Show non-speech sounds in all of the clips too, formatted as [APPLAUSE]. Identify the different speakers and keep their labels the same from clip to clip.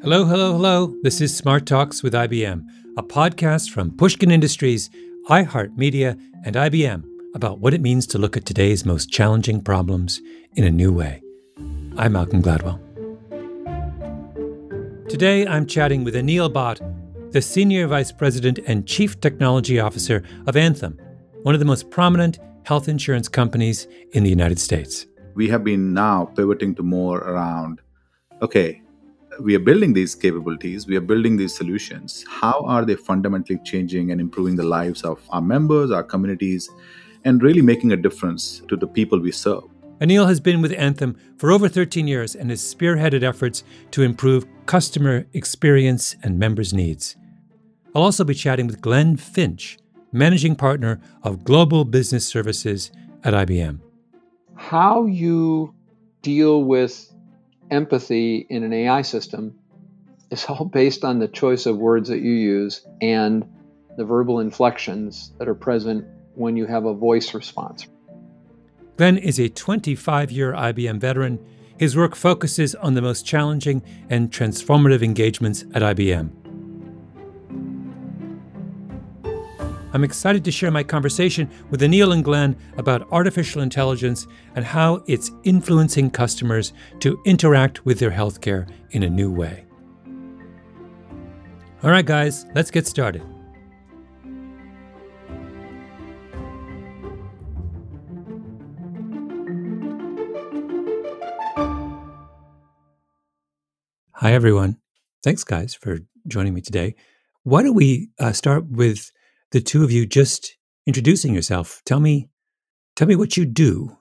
Speaker 1: Hello, hello, hello. This is Smart Talks with IBM, a podcast from Pushkin Industries, iHeartMedia, and IBM about what it means to look at today's most challenging problems in a new way. I'm Malcolm Gladwell. Today, I'm chatting with Anil Bhatt, the Senior Vice President and Chief Technology Officer of Anthem, one of the most prominent health insurance companies in the United States.
Speaker 2: We have been now pivoting to more around okay, we are building these capabilities, we are building these solutions. How are they fundamentally changing and improving the lives of our members, our communities, and really making a difference to the people we serve?
Speaker 1: Anil has been with Anthem for over 13 years and has spearheaded efforts to improve customer experience and members' needs. I'll also be chatting with Glenn Finch, managing partner of Global Business Services at IBM.
Speaker 3: How you deal with empathy in an AI system is all based on the choice of words that you use and the verbal inflections that are present when you have a voice response.
Speaker 1: Glenn is a 25 year IBM veteran. His work focuses on the most challenging and transformative engagements at IBM. I'm excited to share my conversation with Anil and Glenn about artificial intelligence and how it's influencing customers to interact with their healthcare in a new way. All right, guys, let's get started. Hi, everyone. Thanks, guys, for joining me today. Why don't we uh, start with the two of you just introducing yourself. Tell me, tell me what you do.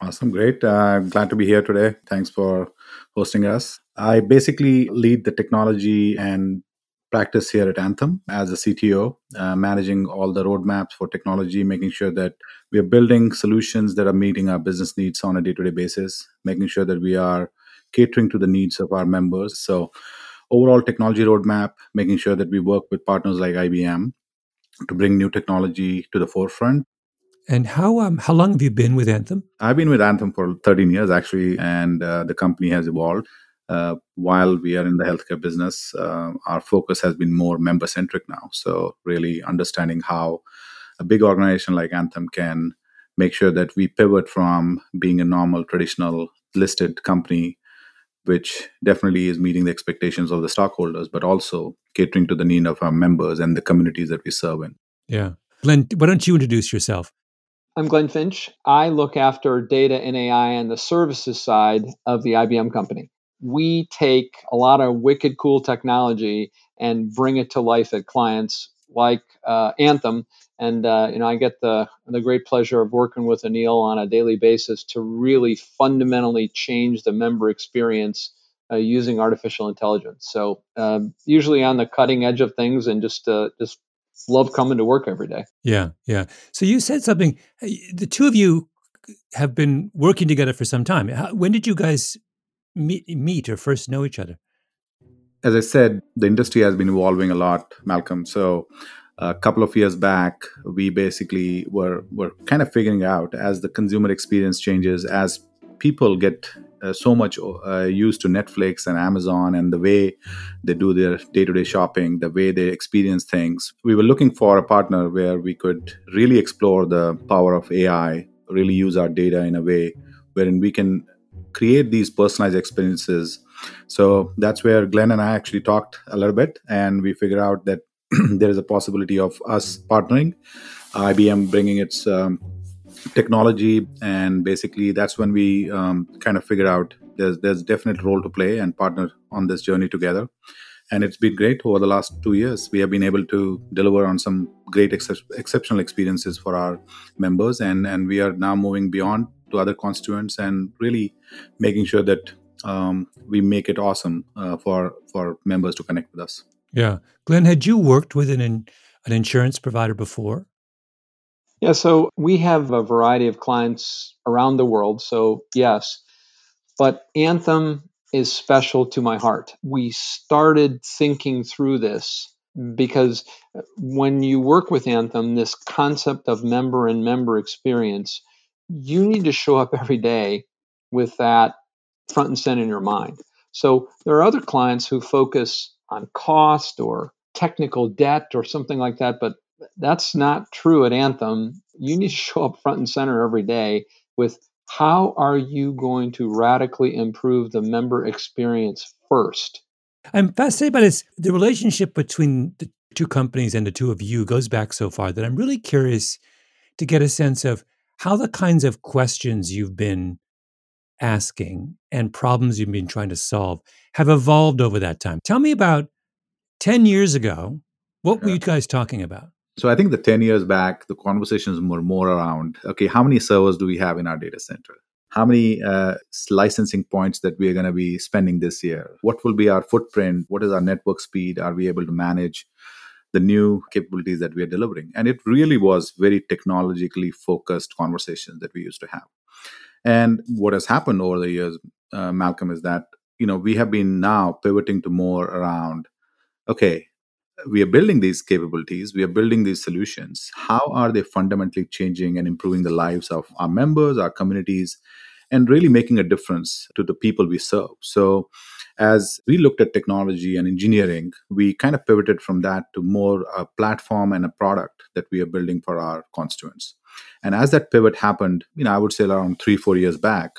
Speaker 2: Awesome, great. Uh, glad to be here today. Thanks for hosting us. I basically lead the technology and practice here at Anthem as a CTO, uh, managing all the roadmaps for technology, making sure that we are building solutions that are meeting our business needs on a day to day basis, making sure that we are catering to the needs of our members. So, overall technology roadmap, making sure that we work with partners like IBM to bring new technology to the forefront.
Speaker 1: And how um, how long have you been with Anthem?
Speaker 2: I've been with Anthem for 13 years actually, and uh, the company has evolved. Uh, while we are in the healthcare business, uh, our focus has been more member centric now. So really understanding how a big organization like Anthem can make sure that we pivot from being a normal traditional listed company which definitely is meeting the expectations of the stockholders, but also catering to the need of our members and the communities that we serve in.
Speaker 1: Yeah. Glenn, why don't you introduce yourself?
Speaker 3: I'm Glenn Finch. I look after data and AI on the services side of the IBM company. We take a lot of wicked cool technology and bring it to life at clients like uh, Anthem and uh, you know I get the the great pleasure of working with Anil on a daily basis to really fundamentally change the member experience uh, using artificial intelligence. So um, usually on the cutting edge of things, and just uh, just love coming to work every day.
Speaker 1: Yeah, yeah. So you said something. The two of you have been working together for some time. How, when did you guys meet, meet or first know each other?
Speaker 2: As I said, the industry has been evolving a lot, Malcolm. So a couple of years back, we basically were were kind of figuring out as the consumer experience changes, as people get uh, so much uh, used to Netflix and Amazon and the way they do their day to day shopping, the way they experience things. We were looking for a partner where we could really explore the power of AI, really use our data in a way wherein we can create these personalized experiences. So that's where Glenn and I actually talked a little bit, and we figured out that [CLEARS THROAT] there is a possibility of us partnering, IBM bringing its um, technology, and basically that's when we um, kind of figured out there's there's definite role to play and partner on this journey together. And it's been great over the last two years. We have been able to deliver on some great ex- exceptional experiences for our members, and and we are now moving beyond to other constituents and really making sure that um, we make it awesome uh, for for members to connect with us.
Speaker 1: Yeah. Glenn, had you worked with an, an insurance provider before?
Speaker 3: Yeah, so we have a variety of clients around the world. So, yes, but Anthem is special to my heart. We started thinking through this because when you work with Anthem, this concept of member and member experience, you need to show up [LAUGHS] every day with that front and center in your mind. So there are other clients who focus on cost or technical debt or something like that, but that's not true at Anthem. You need to show up front and center every day with how are you going to radically improve the member experience first?
Speaker 1: I'm fascinated by this. The relationship between the two companies and the two of you goes back so far that I'm really curious to get a sense of how the kinds of questions you've been asking and problems you've been trying to solve have evolved over that time. Tell me about 10 years ago, what were you guys talking about?
Speaker 2: So I think the 10 years back, the conversations were more around, okay, how many servers do we have in our data center? How many uh, licensing points that we are going to be spending this year? What will be our footprint? What is our network speed? Are we able to manage the new capabilities that we are delivering? And it really was very technologically focused conversations that we used to have. And what has happened over the years, uh, Malcolm, is that you know we have been now pivoting to more around, okay, we are building these capabilities, we are building these solutions. How are they fundamentally changing and improving the lives of our members, our communities, and really making a difference to the people we serve? So, as we looked at technology and engineering, we kind of pivoted from that to more a platform and a product that we are building for our constituents. And as that pivot happened, you know, I would say around three, four years back,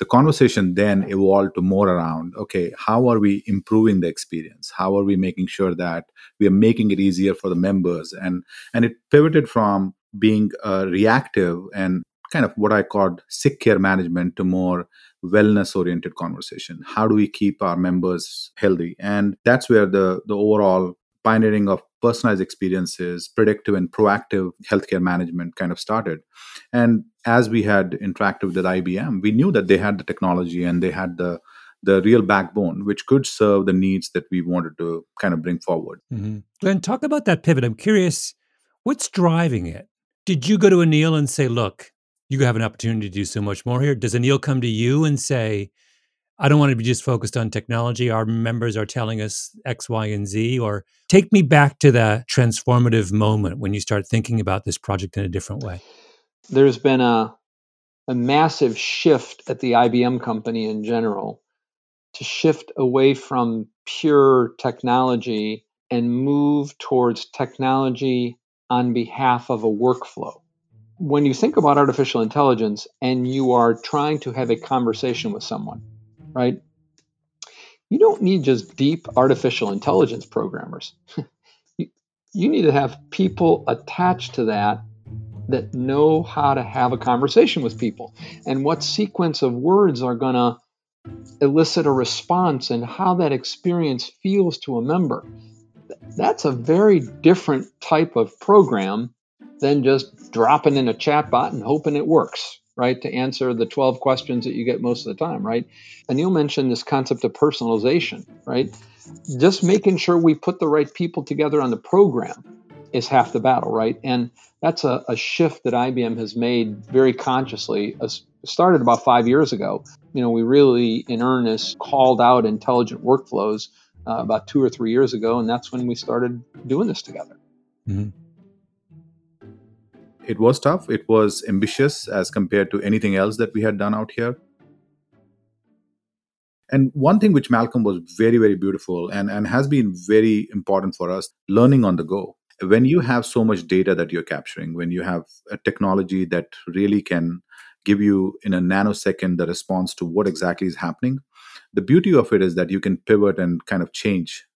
Speaker 2: the conversation then evolved to more around okay how are we improving the experience? How are we making sure that we are making it easier for the members? And and it pivoted from being uh, reactive and kind of what i called sick care management to more wellness oriented conversation. How do we keep our members healthy? And that's where the the overall pioneering of personalized experiences, predictive and proactive healthcare management kind of started. And as we had interacted with IBM, we knew that they had the technology and they had the the real backbone, which could serve the needs that we wanted to kind of bring forward.
Speaker 1: Mm-hmm. Glenn, talk about that pivot. I'm curious, what's driving it? Did you go to Anil and say, look, you have an opportunity to do so much more here? Does Anil come to you and say, I don't want to be just focused on technology. Our members are telling us X, Y, and Z. Or take me back to that transformative moment when you start thinking about this project in a different way.
Speaker 3: There's been a, a massive shift at the IBM company in general to shift away from pure technology and move towards technology on behalf of a workflow. When you think about artificial intelligence and you are trying to have a conversation with someone, right? You don't need just deep artificial intelligence programmers. [LAUGHS] you, you need to have people attached to that that know how to have a conversation with people and what sequence of words are going to elicit a response and how that experience feels to a member. That's a very different type of program than just dropping in a chatbot and hoping it works right, to answer the 12 questions that you get most of the time, right? Anil mentioned this concept of personalization, right? Just making sure we put the right people together on the program is half the battle, right? And that's a, a shift that IBM has made very consciously. Uh, started about five years ago. You know, we really, in earnest, called out intelligent workflows uh, about two or three years ago, and that's when we started doing this together. Mm-hmm
Speaker 2: it was tough. It was ambitious as compared to anything else that we had done out here. And one thing which Malcolm was very, very beautiful and, and has been very important for us learning on the go. When you have so much data that you're capturing, when you have a technology that really can give you in a nanosecond the response to what exactly is happening, the beauty of it is that you can pivot and kind of change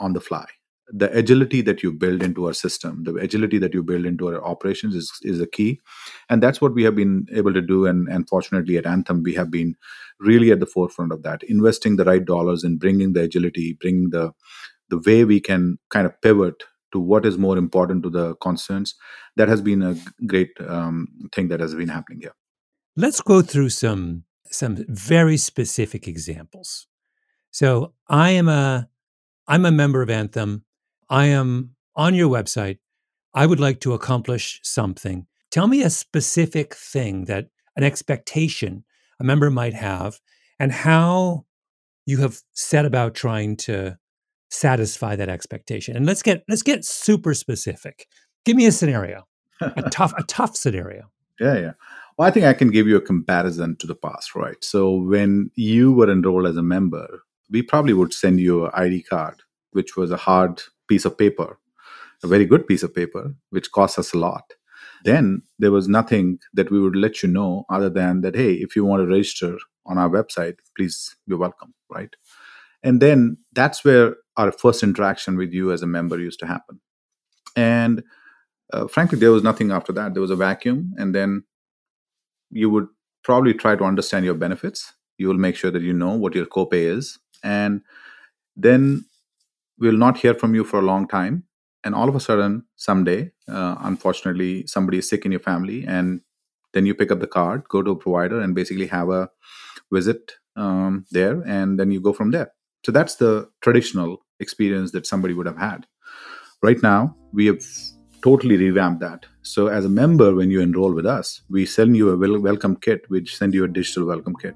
Speaker 2: on the fly the agility that you build into our system, the agility that you build into our operations is, is a key. And that's what we have been able to do. And, and fortunately at Anthem, we have been really at the forefront of that, investing the right dollars in bringing the agility, bringing the, the way we can kind of pivot to what is more important to the concerns. That has been a great um, thing that has been happening here.
Speaker 1: Let's go through some some very specific examples. So I am a I'm a member of Anthem. I am on your website. I would like to accomplish something. Tell me a specific thing that an expectation a member might have and how you have set about trying to satisfy that expectation. And let's get let's get super specific. Give me a scenario. a [LAUGHS] tough a tough scenario.
Speaker 2: Yeah, yeah. Well, I think I can give you a comparison to the past, right? So when you were enrolled as a member, we probably would send you an ID card, which was a hard piece of paper, a very good piece of paper, which costs us a lot. Then there was nothing that we would let you know other than that, hey, if you want to register on our website, please, you're welcome, right? And then that's where our first interaction with you as a member used to happen. And uh, frankly, there was nothing after that. There was a vacuum, and then you would probably try to understand your benefits. You will make sure that you know what your copay is, and then we'll not hear from you for a long time. And all of a sudden, someday, uh, unfortunately, somebody is sick in your family, and then you pick up the card, go to a provider, and basically have a visit um, there, and then you go from there. So that's the traditional experience that somebody would have had. Right now, we have totally revamped that. So, as a member, when you enroll with us, we send you a welcome kit, which send you a digital welcome kit.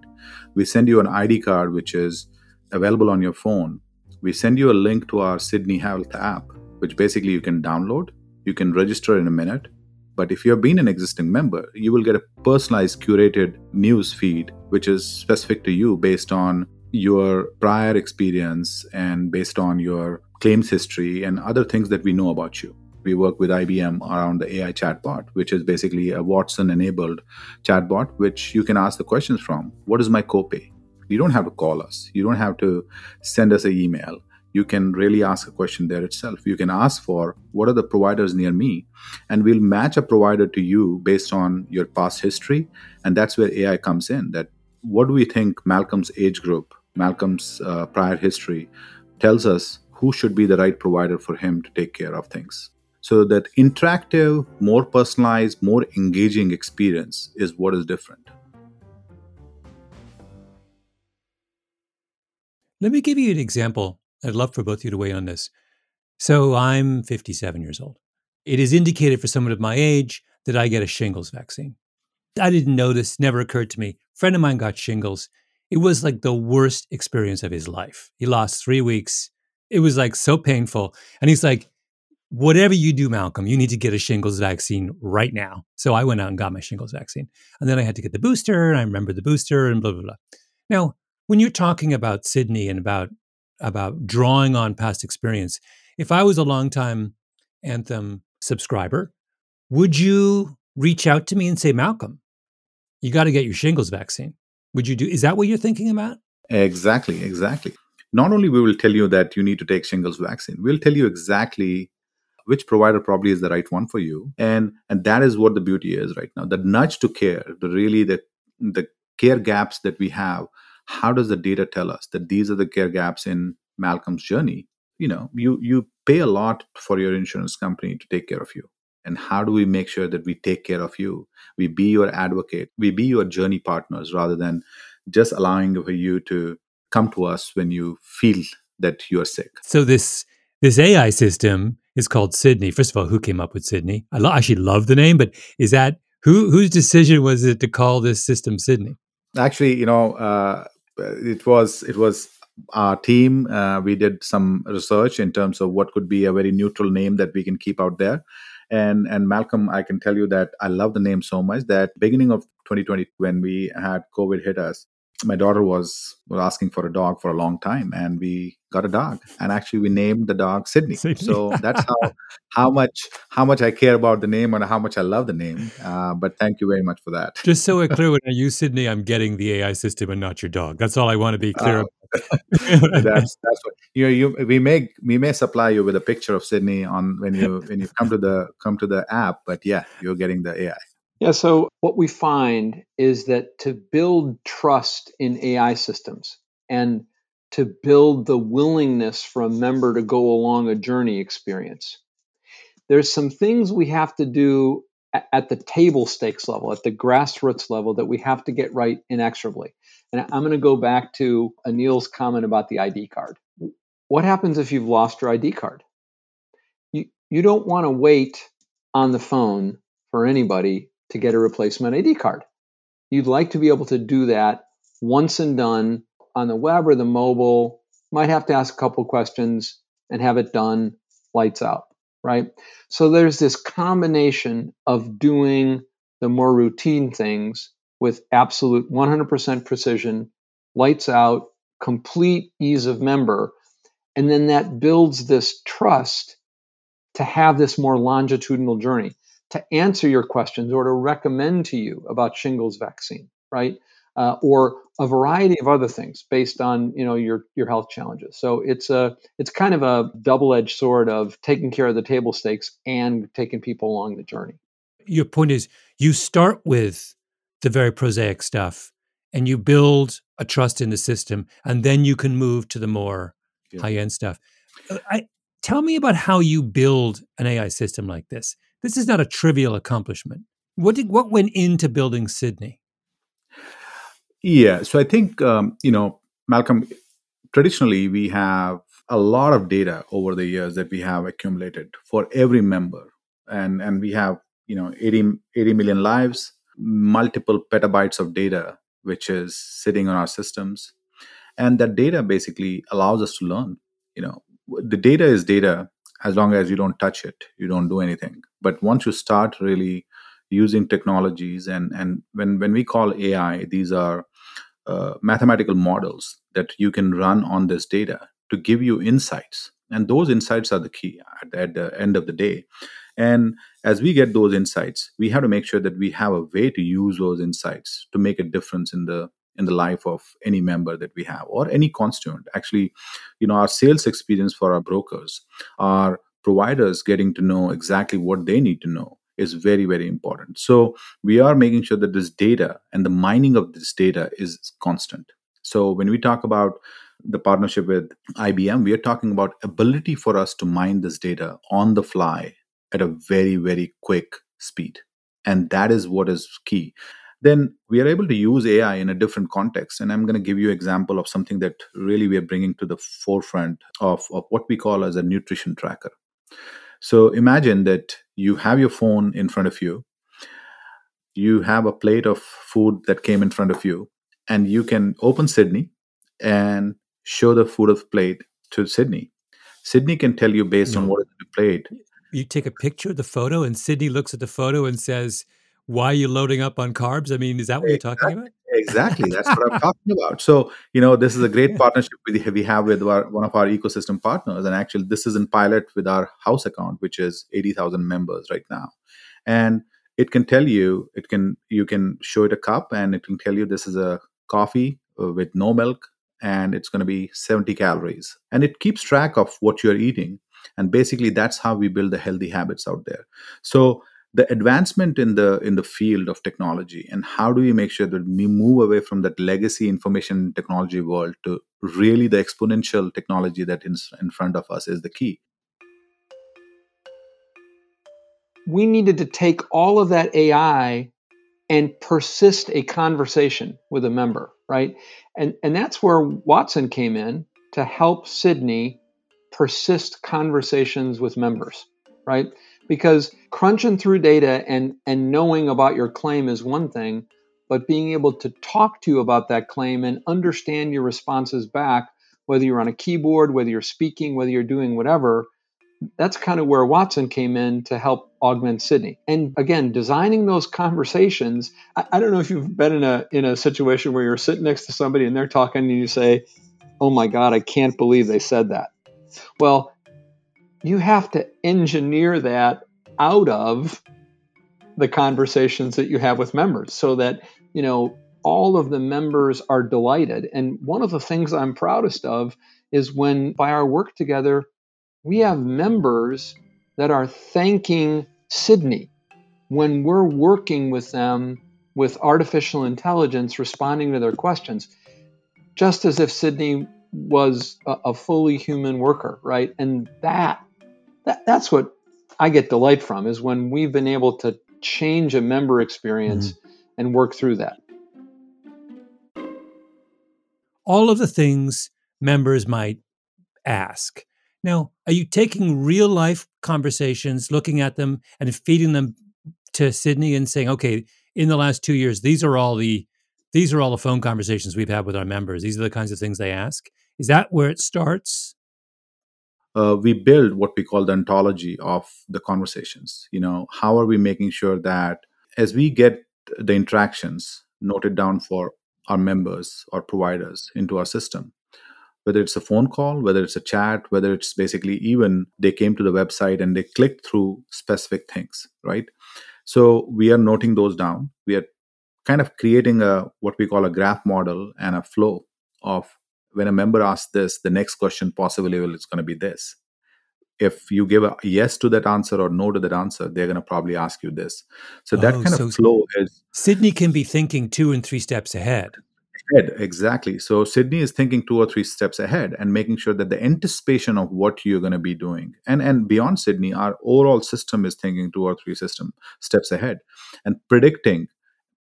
Speaker 2: We send you an ID card, which is available on your phone. We send you a link to our Sydney Health app, which basically you can download. You can register in a minute. But if you have been an existing member, you will get a personalized, curated news feed, which is specific to you based on your prior experience and based on your claims history and other things that we know about you. We work with IBM around the AI chatbot, which is basically a Watson enabled chatbot, which you can ask the questions from. What is my copay? You don't have to call us, you don't have to send us an email. You can really ask a question there itself. You can ask for what are the providers near me, and we'll match a provider to you based on your past history. And that's where AI comes in. That what do we think Malcolm's age group Malcolm's uh, prior history tells us who should be the right provider for him to take care of things. So that interactive, more personalized, more engaging experience is what is different.
Speaker 1: Let me give you an example. I'd love for both of you to weigh on this. So I'm 57 years old. It is indicated for someone of my age that I get a shingles vaccine. I didn't know this, never occurred to me. A friend of mine got shingles. It was like the worst experience of his life. He lost three weeks. It was like so painful. And he's like, whatever you do, Malcolm, you need to get a shingles vaccine right now. So I went out and got my shingles vaccine. And then I had to get the booster. And I remember the booster and blah, blah, blah. Now, when you're talking about Sydney and about about drawing on past experience, if I was a longtime Anthem subscriber, would you reach out to me and say, Malcolm, you got to get your shingles vaccine? would you do is that what you're thinking about?
Speaker 2: Exactly exactly. Not only we will tell you that you need to take shingles vaccine we'll tell you exactly which provider probably is the right one for you and and that is what the beauty is right now. The nudge to care the really the the care gaps that we have how does the data tell us that these are the care gaps in malcolm's journey? You know you you pay a lot for your insurance company to take care of you. And how do we make sure that we take care of you? We be your advocate. We be your journey partners rather than just allowing for you to come to us when you feel that you're sick.
Speaker 1: So this this ai system is called sydney. First of all who came up with sydney? I lo- actually love the name but is that who whose decision was it to call this system sydney?
Speaker 2: Actually you know uh, it was it was our team. Uh, we did some research in terms of what could be a very neutral name that we can keep out there. And and Malcolm, I can tell you that I love the name so much that beginning of 2020 when we had COVID hit us, my daughter was was asking for a dog for a long time and we got a dog. And actually we named the dog sydney, sydney. so that's how how much how much i care about the name and how much i love the name. Uh, but thank you very much for that.
Speaker 1: Just so we're clear when i use sydney i'm getting the ai system and not your dog. That's all i want to be clear uh, [LAUGHS] [LAUGHS]
Speaker 2: that's that's what you know you we may we may supply you with a picture of sydney on when you when you come to the come to the app but yeah you're getting the ai
Speaker 3: yeah, so what we find is that to build trust in AI systems and to build the willingness for a member to go along a journey experience, there's some things we have to do at the table stakes level, at the grassroots level, that we have to get right inexorably. And I'm going to go back to Anil's comment about the ID card. What happens if you've lost your ID card? You, you don't want to wait on the phone for anybody to get a replacement ID card. You'd like to be able to do that once and done on the web or the mobile. Might have to ask a couple questions and have it done lights out, right? So there's this combination of doing the more routine things with absolute 100% precision, lights out, complete ease of member. And then that builds this trust to have this more longitudinal journey, to answer your questions or to recommend to you about shingles vaccine, right? Uh, or a variety of other things based on you know your your health challenges. So it's a it's kind of a double edged sword of taking care of the table stakes and taking people along the journey.
Speaker 1: Your point is you start with the very prosaic stuff and you build a trust in the system, and then you can move to the more yeah. high end stuff. Uh, I, tell me about how you build an AI system like this. This is not a trivial accomplishment. What did what went into building Sydney?
Speaker 2: Yeah, so I think um, you know, Malcolm. Traditionally, we have a lot of data over the years that we have accumulated for every member, and and we have you know 80, 80 million lives, multiple petabytes of data which is sitting on our systems and that data basically allows us to learn you know the data is data as long as you don't touch it you don't do anything but once you start really using technologies and and when when we call ai these are uh, mathematical models that you can run on this data to give you insights and those insights are the key at, at the end of the day and as we get those insights, we have to make sure that we have a way to use those insights to make a difference in the in the life of any member that we have or any constituent. Actually, you know, our sales experience for our brokers, our providers getting to know exactly what they need to know is very very important so we are making sure that this data and the mining of this data is constant so when we talk about the partnership with IBM we are talking about ability for us to mine this data on the fly at a very, very quick speed. And that is what is key. Then we are able to use AI in a different context. And I'm going to give you an example of something that really we are bringing to the forefront of, of what we call as a nutrition tracker. So imagine that you have your phone in front of you, you have a plate of food that came in front of you, and you can open Sydney and show the food of plate to Sydney. Sydney can tell you based no. on what is the plate
Speaker 1: you take a picture of the photo and Sydney looks at the photo and says, why are you loading up on carbs? I mean, is that what exactly. you're talking about?
Speaker 2: Exactly. That's what I'm [LAUGHS] talking about. So, you know, this is a great partnership we have with our, one of our ecosystem partners. And actually, this is in pilot with our house account, which is 80,000 members right now. And it can tell you, it can, you can show it a cup and it can tell you this is a coffee uh, with no milk and it's going to be 70 calories. And it keeps track of what you're eating and basically that's how we build the healthy habits out there so the advancement in the in the field of technology and how do we make sure that we move away from that legacy information technology world to really the exponential technology that is in front of us is the key
Speaker 3: we needed to take all of that ai and persist a conversation with a member right and and that's where watson came in to help sydney persist conversations with members, right? Because crunching through data and, and knowing about your claim is one thing, but being able to talk to you about that claim and understand your responses back, whether you're on a keyboard, whether you're speaking, whether you're doing whatever, that's kind of where Watson came in to help augment Sydney. And again, designing those conversations. I, I, don't know if you've been in a in a situation where you're sitting next to somebody and they're talking and you say, "Oh my God, I can't believe they said that." Well, you have to engineer that out of the conversations that you have with members so that, you know, all of the members are delighted. And one of the things I'm proudest of is when by our work together, we have members that are thanking Sydney when we're working with them with artificial intelligence responding to their questions, just as if Sydney was a, a fully human worker, right? And that, that that's what I get delight from is when we've been able to change a member experience mm-hmm. and work through that.
Speaker 1: All of the things members might ask. Now, are you taking real life conversations, looking at them and feeding them to Sydney and saying, okay, in the last two years, these are all the these are all the phone conversations we've had with our members. These are the kinds of things they ask. Is that where it starts?
Speaker 2: Uh, we build what we call the ontology of the conversations. You know, how are we making sure that as we get the interactions noted down for our members or providers into our system, whether it's a phone call, whether it's a chat, whether it's basically even they came to the website and they clicked through specific things, right? So we are noting those down. We are kind of creating a what we call a graph model and a flow of when a member asks this, the next question possibly will is going to be this. If you give a yes to that answer or no to that answer, they're going to probably ask you this. So that oh, kind so of flow is.
Speaker 1: Sydney can be thinking two and three steps ahead
Speaker 2: ahead exactly so sydney is thinking two or three steps ahead and making sure that the anticipation of what you're going to be doing and and beyond sydney our overall system is thinking two or three system steps ahead and predicting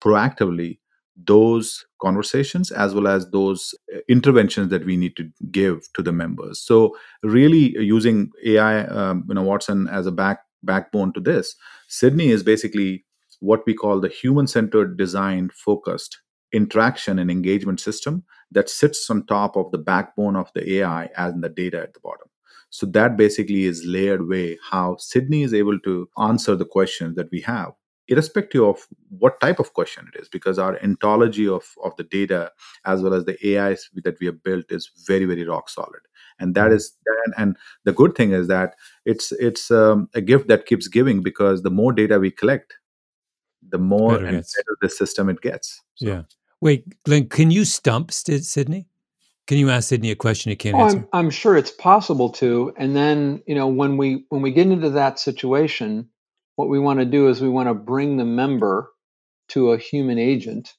Speaker 2: proactively those conversations as well as those uh, interventions that we need to give to the members so really using ai um, you know watson as a back backbone to this sydney is basically what we call the human centered design focused interaction and engagement system that sits on top of the backbone of the AI and the data at the bottom. So that basically is layered way how Sydney is able to answer the questions that we have, irrespective of what type of question it is, because our ontology of, of the data as well as the AI that we have built is very, very rock solid. And that is and, and the good thing is that it's it's um, a gift that keeps giving because the more data we collect, the more better and better the system it gets.
Speaker 1: So. Yeah. Wait, Glenn, can you stump Sydney? Can you ask Sydney a question he can't oh, answer?
Speaker 3: I'm, I'm sure it's possible to. And then, you know, when we when we get into that situation, what we want to do is we want to bring the member to a human agent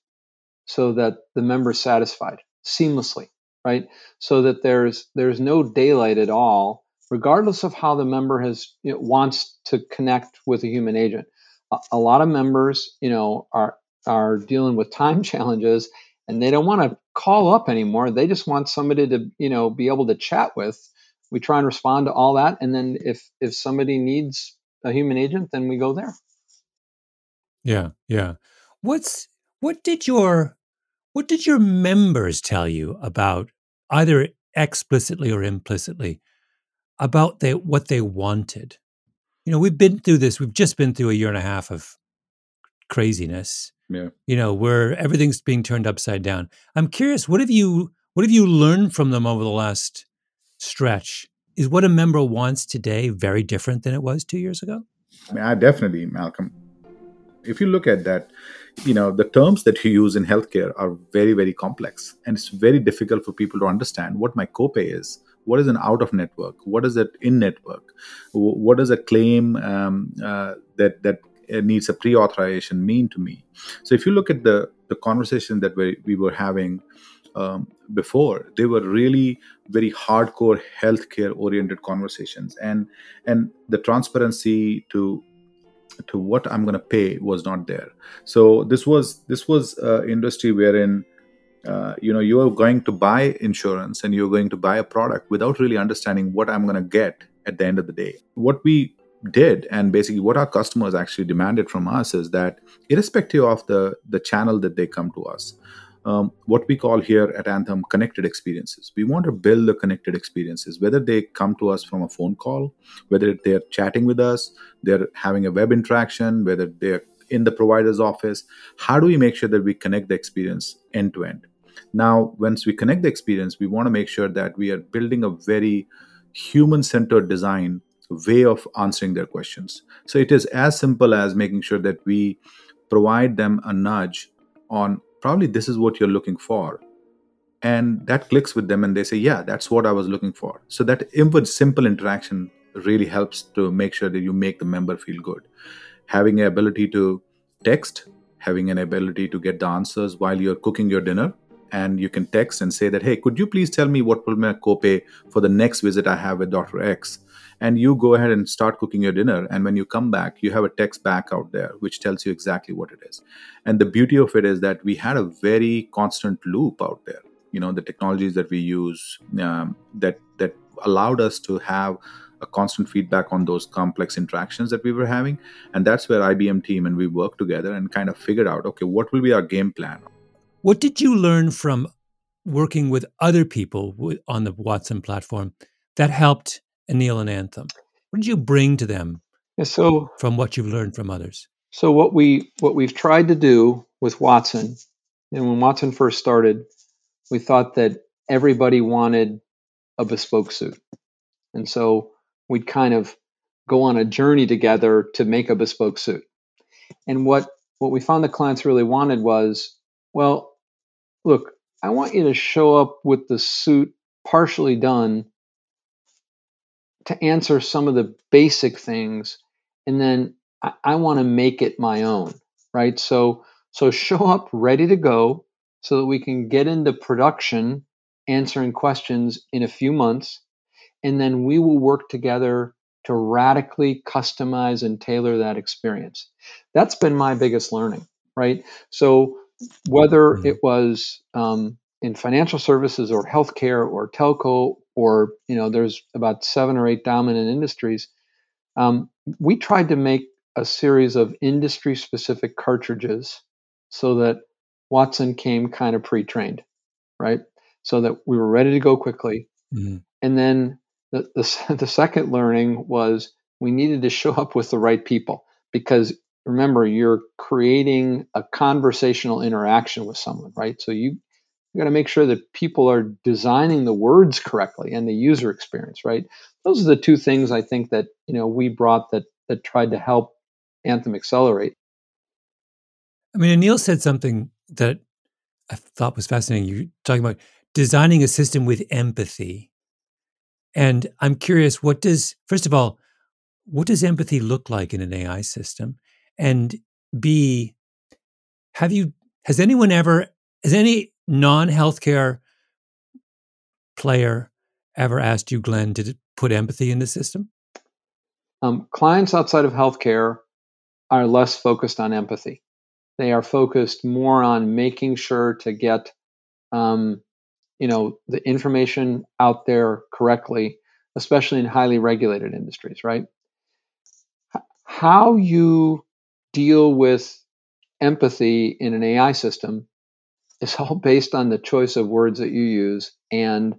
Speaker 3: so that the member is satisfied seamlessly, right? So that there's there's no daylight at all, regardless of how the member has you know, wants to connect with a human agent. A, a lot of members, you know, are are dealing with time [LAUGHS] challenges and they don't want to call up anymore. They just want somebody to, you know, be able to chat with. We try and respond to all that, and then if if somebody needs a human agent, then we go there.
Speaker 1: Yeah, yeah. What's what did your what did your members tell you about either explicitly or implicitly about they what they wanted? You know, we've been through this. We've just been through a year and a half of craziness
Speaker 2: yeah.
Speaker 1: You know, where everything's being turned upside down. I'm curious, what have you what have you learned from them over the last stretch? Is what a member wants today very different than it was two years ago?
Speaker 2: I mean, I definitely, Malcolm. If you look at that, you know, the terms that you use in healthcare are very, very complex. And it's very difficult for people to understand what my copay is. What is an out of network? What is it in network? What does a claim um, uh, that that needs a pre-authorization mean to me so if you look at the the conversation that we, we were having um, before they were really very hardcore healthcare oriented conversations. And and the transparency to to what i'm going to pay was not there. So this was this was uh, industry wherein uh, you know you are going to buy insurance and you're going to buy a product without really understanding what i'm going to get at the end of the day. What we did and basically what our customers actually demanded from us is that irrespective of the the channel that they come to us um, what we call here at anthem connected experiences. We want to build the connected experiences whether they come to us from a phone call whether they're chatting with us they're having a web interaction whether they're in the provider's office. How do we make sure that we connect the experience end to end? Now once we connect the experience we want to make sure that we are building a very human centered design way of answering their questions. So it is as simple as making sure that we provide them a nudge on probably this is what you're looking for. And that clicks with them and they say, yeah, that's what I was looking for. So that input simple interaction really helps to make sure that you make the member feel good. Having an ability to text, having an ability to get the answers while you're cooking your dinner, and you can text and say that, hey, could you please tell me what will my copay for the next visit I have with Dr. X? And you go ahead and start cooking your dinner and when you come back you have a text back out there which tells you exactly what it is. And the beauty of it is that we had a very constant loop out there. You know the technologies that we use um, that that allowed us to have a constant feedback on those complex interactions that we were having. And that's where ibm team and we worked together and kind of figured out okay what will be our game plan?
Speaker 1: What did you learn from working with other people on the watson platform that helped And Anthem? What did you bring to them
Speaker 3: yeah, so,
Speaker 1: from what you've learned from others?
Speaker 3: So what we what we've tried to do with Watson, and when Watson first started, we thought that everybody wanted a bespoke suit. And so we'd kind of go on a journey together to make a bespoke suit. And what what we found the clients really wanted was, well, look, I want you to show up with the suit partially done to answer some of the basic things, and then I, I want to make it my own, right? So so show up ready to go so that we can get into production answering questions in a few months, and then we will work together to radically customize and tailor that experience. That's been my biggest learning, right? So whether mm-hmm. it was um, in financial services or healthcare or telco or you know there's about seven or eight dominant industries um, we tried to make a series of industry specific cartridges so that watson came kind of pre-trained right? So that we were ready to go quickly. Mm-hmm. and then the, the, [LAUGHS] the second learning was we needed to show up with the right people because remember you're creating a conversational interaction with someone right? So you you got to make sure that people are designing the words correctly and the user experience right? Those are the two things i think that you know we brought that that tried to help anthem accelerate.
Speaker 1: I mean anil said something that i thought was fascinating. You talking about designing a system with empathy. And i'm curious what does first of all what does empathy look like in an ai system? And b have you has anyone ever has any non-healthcare player ever asked you, Glenn, did it put empathy in the system?
Speaker 3: Um, clients outside of healthcare are less focused on empathy. They are focused more on making sure to get, um, you know, the information out there correctly, especially in highly regulated industries, right? How you deal with empathy in an AI system is all based on the choice of words that you use and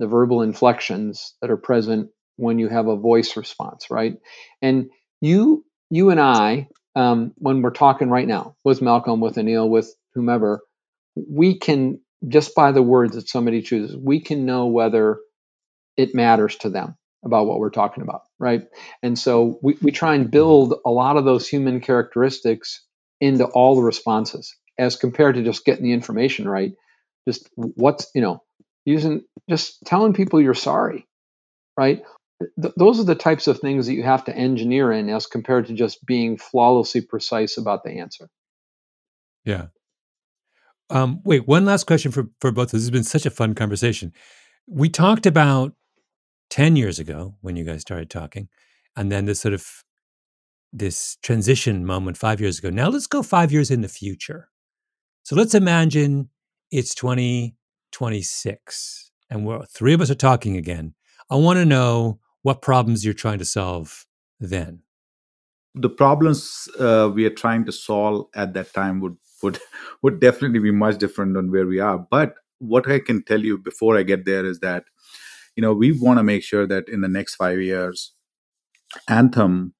Speaker 3: the verbal inflections that are present when you have a voice response, right? And you, you and I, um, when we're talking right now with Malcolm, with Anil, with whomever, we can just by the words that somebody chooses, we can know whether it matters to them about what we're talking about, right? And so we, we try and build a lot of those human characteristics into all the responses as compared to just getting the information right. Just what's, you know, using, just telling people you're sorry, right? Th- those are the types of things that you have to engineer in as compared to just being flawlessly precise about the answer.
Speaker 1: Yeah. Um, wait, one last question for, for both of us. This has been such a fun conversation. We talked about 10 years ago when you guys started talking, and then this sort of this transition moment five years ago. Now let's go five years in the future. So let's imagine it's 2026 and we're three of us are talking again. I want to know what problems you're trying to solve then.
Speaker 2: The problems uh, we are trying to solve at that time would would [LAUGHS] would definitely be much different than where we are. But what I can tell you before I get there is that you know we want to make sure that in the next five years, Anthem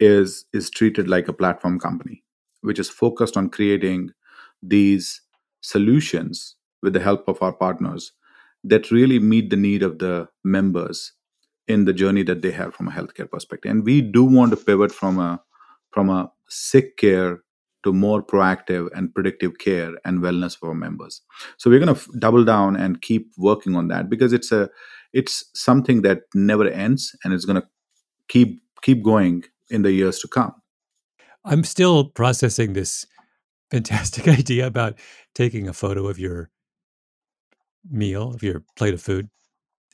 Speaker 2: is is treated like a platform company, which is focused on creating these solutions with the help of our partners that really meet the need of the members in the journey that they have from a healthcare perspective. And we do want to pivot from a from a sick care to more proactive and predictive care and wellness for our members. So we're going to f- double down and keep working on that because it's a it's something that never ends and it's going to keep keep going in the years to come.
Speaker 1: I'm still processing this fantastic [LAUGHS] idea about taking a photo of your meal, of your plate of food,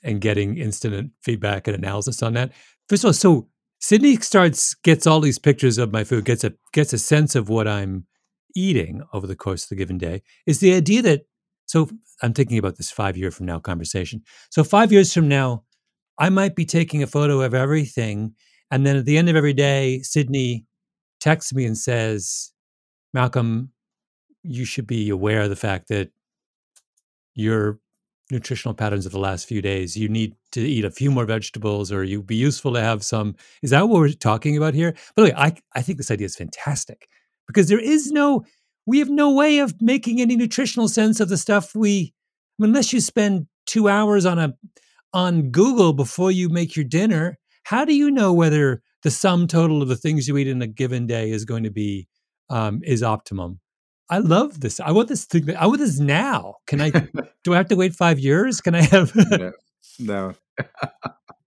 Speaker 1: and getting instant feedback and analysis on that. First of all, so Sydney starts gets all these pictures of my food, gets a gets a sense of what I'm eating over the course of the given day. Is the idea that so I'm thinking about this five year from now conversation. So five years from now, I might be taking a photo of everything, and then at the end of every day, Sydney texts me and says, Malcolm, you should be aware of the fact that your nutritional patterns of the last few days, you need to eat a few more vegetables or you'd be useful to have some. Is that what we're talking about here? By the way, I, I think this idea is fantastic because there is no, we have no way of making any nutritional sense of the stuff we, unless you spend two hours on a, on Google before you make your dinner, how do you know whether the sum total of the things you eat in a given day is going to be um, is optimum? I love this. I want this thing. I want this now. Can I? [LAUGHS] do I have to wait five years? Can I have? [LAUGHS]
Speaker 2: no. no.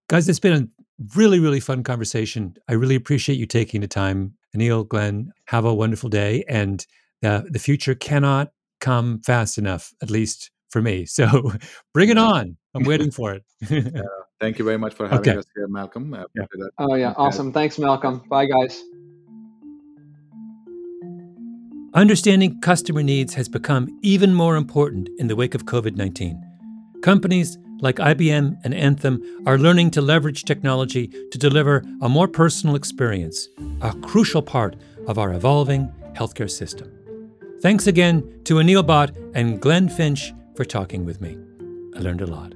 Speaker 1: Guys, it's been a really, really fun conversation. I really appreciate you taking the time. Anil, Glenn, have a wonderful day. And uh, the future cannot come fast enough, at least for me. [LAUGHS] So bring it on. I'm waiting for it.
Speaker 2: uh, thank you very much for having okay. us here, Malcolm.
Speaker 3: Yeah. Oh, yeah. Awesome. Thanks, Malcolm. Bye, guys.
Speaker 1: Understanding customer needs has become even more important in the wake of COVID 19. Companies like IBM and Anthem are learning to leverage technology to deliver a more personal experience, a crucial part of our evolving healthcare system. Thanks again to Anil Bhatt and Glenn Finch for talking with me. I learned a lot.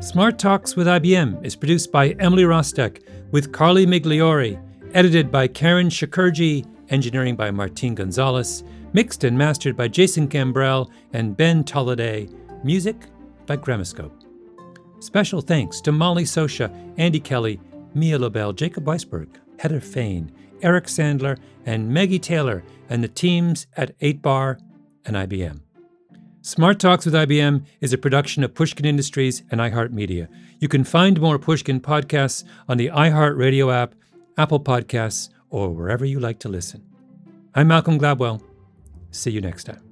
Speaker 1: Smart Talks with IBM is produced by Emily Rostek with Carly Migliori, edited by Karen Shakerdge, engineering by Martin Gonzalez, mixed and mastered by Jason Gambrell and Ben Tolliday, music by Gramoscope. Special thanks to Molly Socha, Andy Kelly, Mia Lobel, Jacob Weisberg, Heather Fain, Eric Sandler, and Maggie Taylor, and the teams at 8Bar and IBM. Smart Talks with IBM is a production of Pushkin Industries and iHeartMedia. You can find more Pushkin podcasts on the iHeartRadio app, Apple Podcasts, or wherever you like to listen. I'm Malcolm Gladwell. See you next time.